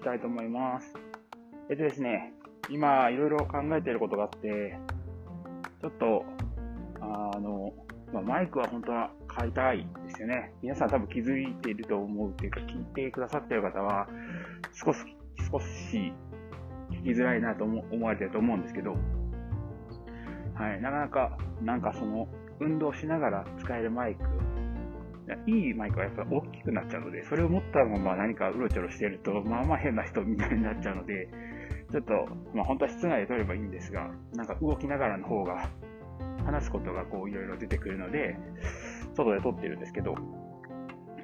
きたいと思います。えっとですね、今、いろいろ考えていることがあって、ちょっと、あの、まあ、マイクは本当は買いたいですよね。皆さん多分気づいていると思うというか、聞いてくださっている方は、少し、少し聞きづらいなと思思われてると思うんですけど、はい、なかなか、なんかその、運動しながら使えるマイク、いいマイクはやっぱ大きくなっちゃうので、それを持ったまま何かうろちょろしてると、まあまあ変な人みたいになっちゃうので、ちょっと、まあ本当は室内で撮ればいいんですが、なんか動きながらの方が、話すことがこういろいろ出てくるので、外で撮ってるんですけど、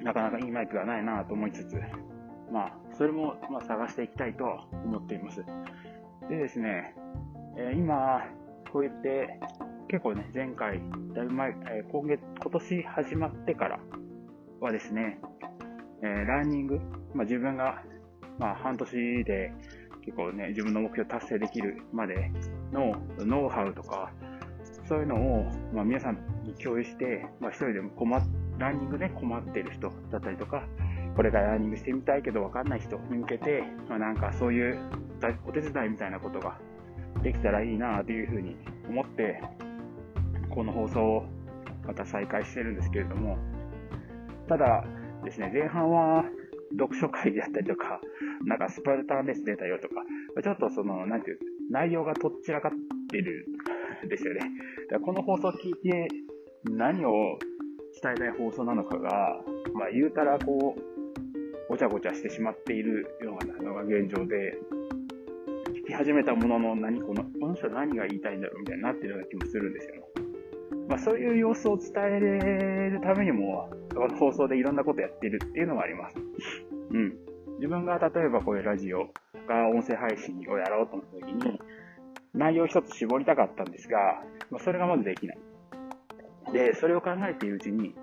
なかなかいいマイクがないなと思いつつ、まあ、それもま探していきたいと思っています。でですね、えー今、こうやって、結構ね、前回、だいぶ前、えー今月、今年始まってからはですね、えーランニング、まあ自分が、まあ半年で結構ね、自分の目標達成できるまでのノウハウとか、そういうのを、まあ、皆さんに共有して、まあ、一人でも困っ、ランニングで困ってる人だったりとか、これからランニングしてみたいけど分かんない人に向けて、まあ、なんかそういうお手伝いみたいなことができたらいいなというふうに思って、この放送をまた再開してるんですけれども、ただですね、前半は読書会だったりとか、なんかスパルタンレース出たよとか、ちょっとその、なんていう、内容がとっちらかってるんですよね。だからこの放送を聞いて何を伝えたい放送なのかが、まあ言うたらこう、ごちゃごちゃしてしまっているようなのが現状で、聞き始めたものの何この、この人何が言いたいんだろうみたいになってるような気もするんですよ。まあそういう様子を伝えるためにも、この放送でいろんなことやってるっていうのがあります。うん。自分が例えばこういうラジオが音声配信をやろうと思った時に、内容一つ絞りたかったんですが、まあ、それがまずできない。で、それを考えているうちに、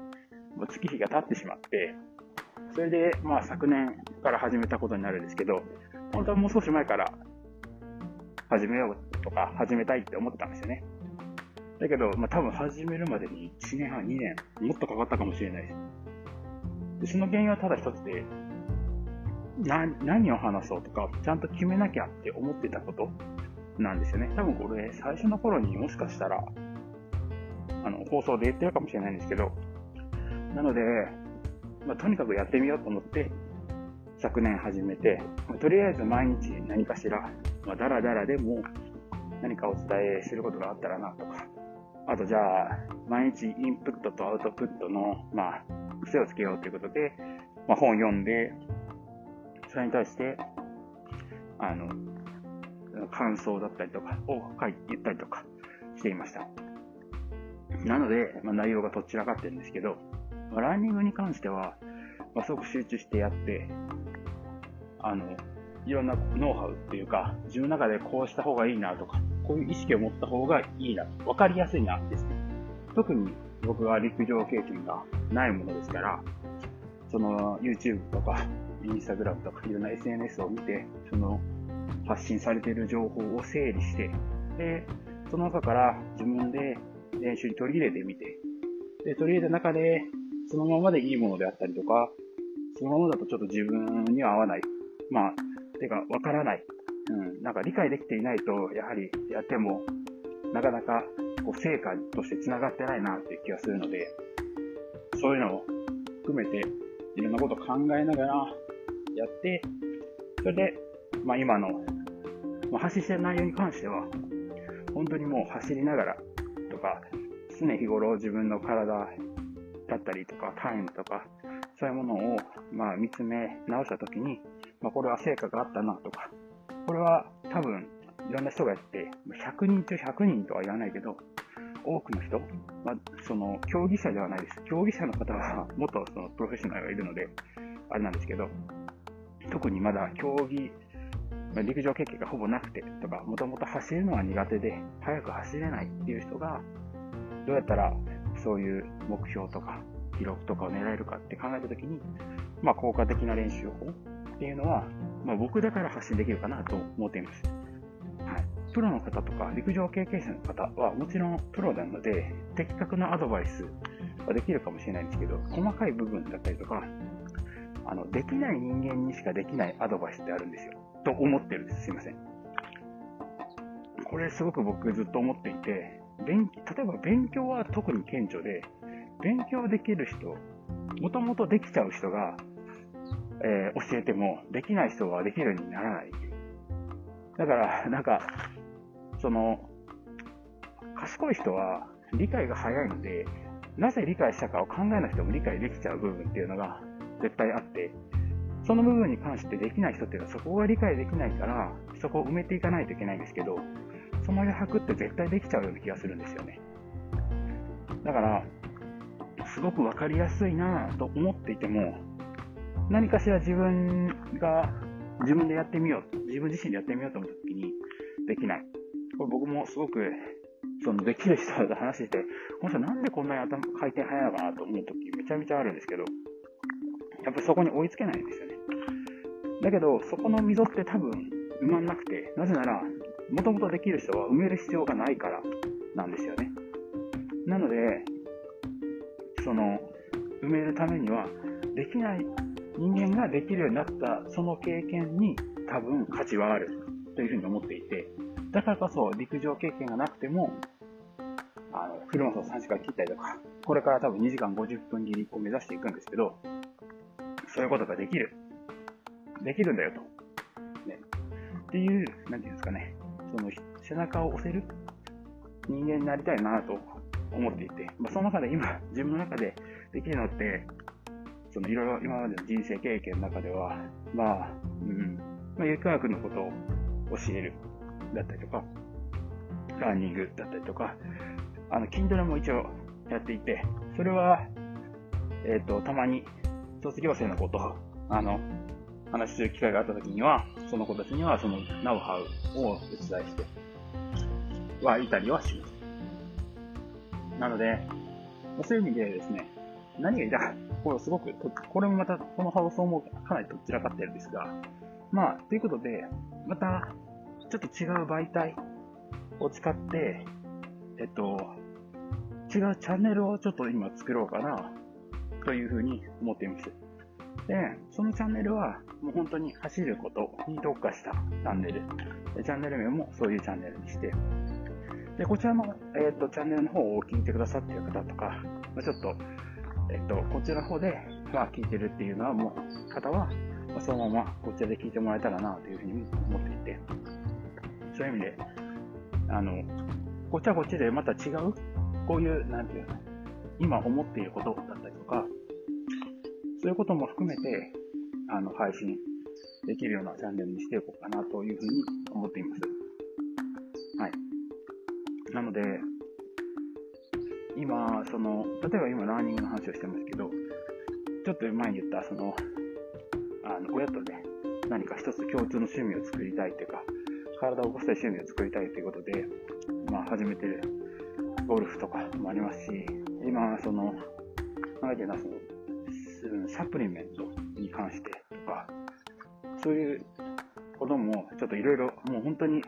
もう月日が経ってしまって、それで、まあ昨年から始めたことになるんですけど、本当はもう少し前から始めようとか始めたいって思ったんですよね。だけど、まあ多分始めるまでに1年半、2年、もっとかかったかもしれないです。でその原因はただ一つで、な、何を話そうとか、ちゃんと決めなきゃって思ってたことなんですよね。多分これ、最初の頃にもしかしたら、あの、放送で言ってるかもしれないんですけど、なので、まあ、とにかくやってみようと思って、昨年始めて、まあとりあえず毎日何かしら、まあ、だらだらでも何かお伝えすることがあったらなとか、あとじゃあ、毎日インプットとアウトプットの、まあ、癖をつけようということで、まあ、本を読んで、それに対して、あの、感想だったりとかを書いて言ったりとかしていました。なので、まあ、内容がとっちらかってるんですけど、まあランニングに関しては、まあ、すごく集中してやって、あの、いろんなノウハウっていうか、自分の中でこうした方がいいなとか、こういう意識を持った方がいいな、わかりやすいなです。特に僕は陸上経験がないものですから、その YouTube とか Instagram とかいろんな SNS を見て、その発信されている情報を整理して、で、その中から自分で練習に取り入れてみて、で、取り入れた中で、そのままでいいものであったりとか、そのままだとちょっと自分には合わない。まあ、てか、わからない。うん、なんか理解できていないと、やはりやっても、なかなかこう成果として繋がってないなっていう気がするので、そういうのを含めて、いろんなことを考えながらやって、それで、まあ今の、まあ、発信してる内容に関しては、本当にもう走りながらとか、常日頃自分の体だったりとか、タイムとか、そういうものを、まあ見つめ直したときに、まあこれは成果があったなとか、これは多分いろんな人がやって、100人中100人とは言わないけど、多くの人、まあ、その競技者ではないです。競技者の方は 元そのプロフェッショナルがいるので、あれなんですけど、特にまだ競技、まあ陸上経験がほぼなくてとか、もともと走るのは苦手で、速く走れないっていう人が、どうやったらそういう目標とか記録とかを狙えるかって考えたときに、まあ効果的な練習法っていうのは、まあ僕だから発信できるかなと思っています。はい。プロの方とか陸上経験者の方はもちろんプロなので、的確なアドバイスはできるかもしれないんですけど、細かい部分だったりとか、あの、できない人間にしかできないアドバイスってあるんですよ。と思ってるんです。すいません。これすごく僕ずっと思っていて、勉例えば勉強は特に顕著で、勉強できる人、もともとできちゃう人が、えー、教えても、できない人はできるようにならない。だから、なんか、その、賢い人は理解が早いので、なぜ理解したかを考えなくても理解できちゃう部分っていうのが絶対あって、その部分に関してできない人っていうのはそこが理解できないから、そこを埋めていかないといけないんですけど、その余白って絶対できちゃうような気がするんですよね。だから、すごくわかりやすいなと思っていても、何かしら自分が自分でやってみよう、自分自身でやってみようと思った時にできない。これ僕もすごく、そのできる人と話してて、この人なんでこんなに頭回転早いのかなと思う時めちゃめちゃあるんですけど、やっぱりそこに追いつけないんですよね。だけど、そこの溝って多分埋まんなくて、なぜなら、もともとできる人は埋める必要がないからなんですよね。なので、その、埋めるためには、できない人間ができるようになったその経験に多分価値はあるというふうに思っていて、だからこそ陸上経験がなくても、あの、フルマスを3時間切ったりとか、これから多分2時間50分切りを目指していくんですけど、そういうことができる。できるんだよと。ね。っていう、なんていうんですかね。その、背中を押せる人間になりたいなと思っていて、まあ、その中で今、自分の中でできるのって、そのいろいろ今までの人生経験の中では、まあ、うん、まあ、有機学のことを教えるだったりとか、ラーニングだったりとか、あの、筋トレも一応やっていて、それは、えっ、ー、と、たまに卒業生のこと、あの、話する機会があった時には、その子たちにはそのナウハウをお伝えしてはいたりはします。なので、そういう意味でですね、何が言いたか、これすごく、これもまた、この放送もかなりどちらかってるんですが、まあ、ということで、また、ちょっと違う媒体を使って、えっと、違うチャンネルをちょっと今作ろうかな、というふうに思っています。で、そのチャンネルは、もう本当に走ることに特化したチャンネル。チャンネル名もそういうチャンネルにして、で、こちらの、えっ、と、チャンネルの方を聞いてくださっている方とか、ま、ちょっと、えっ、と、こちらの方で、まあ、聞いてるっていうのは、もう、方は、まあ、そのままこちらで聞いてもらえたらな、というふうに思っていて、そういう意味で、あの、こっちはこっちでまた違う、こういう、なんていうの、今思っていることだったりとか、そういうことも含めて、あの、配信できるようなチャンネルにしていこうかなというふうに思っています。はい。なので、今、その、例えば今ラーニングの話をしてますけど、ちょっと前に言った、その、あの、親とね、何か一つ共通の趣味を作りたいというか、体を起こしたい趣味を作りたいということで、まあ、始めてるゴルフとかもありますし、今、その、なんだっけな、その、サプリメントに関してとか、そういうこともちょっといろいろ、もう本当に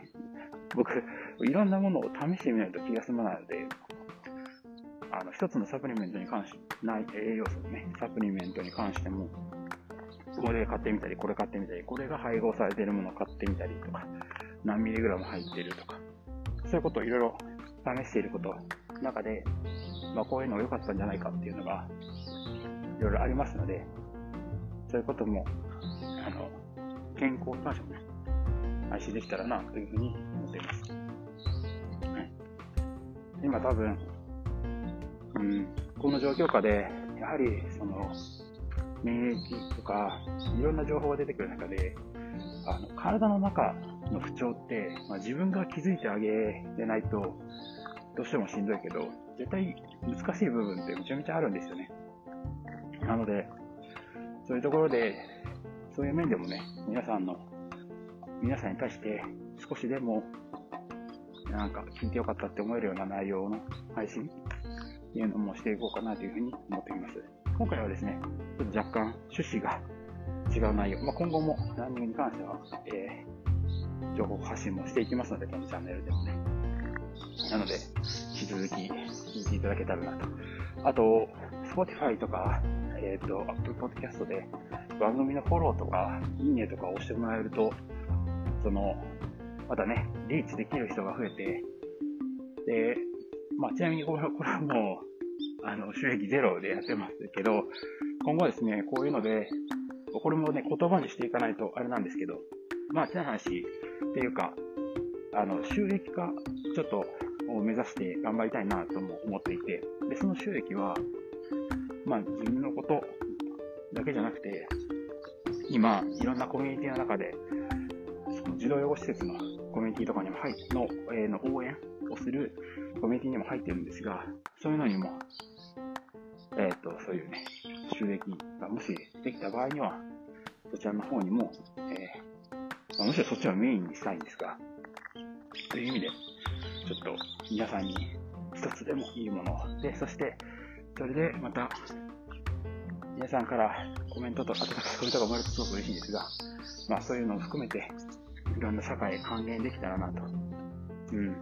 僕、いろんなものを試してみないと気が済まないので、あの、一つのサプリメントに関しない栄養素のね、サプリメントに関しても、これ買ってみたり、これ買ってみたり、これが配合されているものを買ってみたりとか、何ミリグラム入っているとか、そういうことをいろいろ試していることの中で、まあ、こういうのが良かったんじゃないかっていうのが、いろいろありますので、そういうことも、あの、健康に関してもね、配信できたらな、というふうに思っています。今多分、うん、この状況下で、やはり、その、免疫とか、いろんな情報が出てくる中で、あの、体の中の不調って、まあ、自分が気づいてあげれないと、どうしてもしんどいけど、絶対難しい部分ってめちゃめちゃあるんですよね。なので、そういうところで、そういう面でもね、皆さんの、皆さんに対して少しでも、なんか聞いてよかったって思えるような内容の配信っていうのもしていこうかなというふうに思っています。今回はですね、ちょっと若干趣旨が違う内容、まあ、今後もランニングに関しては、えー、情報発信もしていきますので、このチャンネルでもね。なので、引き続き聞いていただけたらなと。あと、Spotify とか、えっ、ー、と、Apple Podcast で、番組のフォローとか、いいねとか押してもらえると、その、またね、リーチできる人が増えて、で、まあ、ちなみにこれこれはもう、あの、収益ゼロでやってますけど、今後はですね、こういうので、これもね、言葉にしていかないとあれなんですけど、まあ、ちな話っていうか、あの、収益化、ちょっとを目指して頑張りたいなとも思っていて、で、その収益は、まあ、自分のことだけじゃなくて、今、いろんなコミュニティの中で、その児童養護施設のコミュニティとかにも入っの、えー、の応援をするコミュニティにも入ってるんですが、そういうのにも、えっ、ー、と、そういうね、収益がもしできた場合には、そちらの方にも、えー、まあ、むしろそっちをメインにしたいんですが、という意味で、ちょっと皆さんに一つでもいいものを、で、そして、それでまた、皆さんからコメントと温かいコメントが生まれるとすごく嬉しいんですが、まあそういうのを含めて、いろんな社会へ還元できたらなと。うん。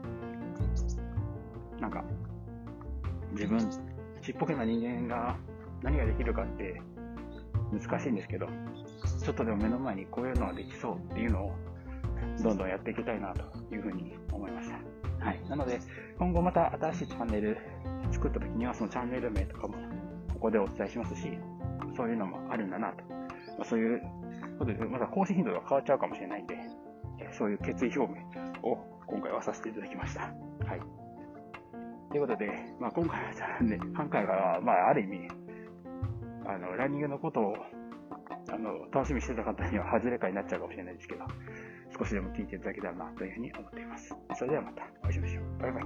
なんか、自分、ちっぽけな人間が何ができるかって難しいんですけど、ちょっとでも目の前にこういうのができそうっていうのをどんどんやっていきたいなというふうに思いました。はい。なので、今後また新しいチャンネル作った時にはそのチャンネル名とかもここでお伝えしますし、そういうのもあるんだなと。まあ、そういうことで、また更新頻度が変わっちゃうかもしれないんで、そういう決意表明を今回はさせていただきました。はい。ということで、まあ、今回はじゃあね、今回は、まあ、ある意味、あの、ランニングのことを、あの、楽しみにしてた方には外れかになっちゃうかもしれないですけど、少しでも聞いていただけたらなというふうに思っています。それではまたお会いしましょう。バイバイ。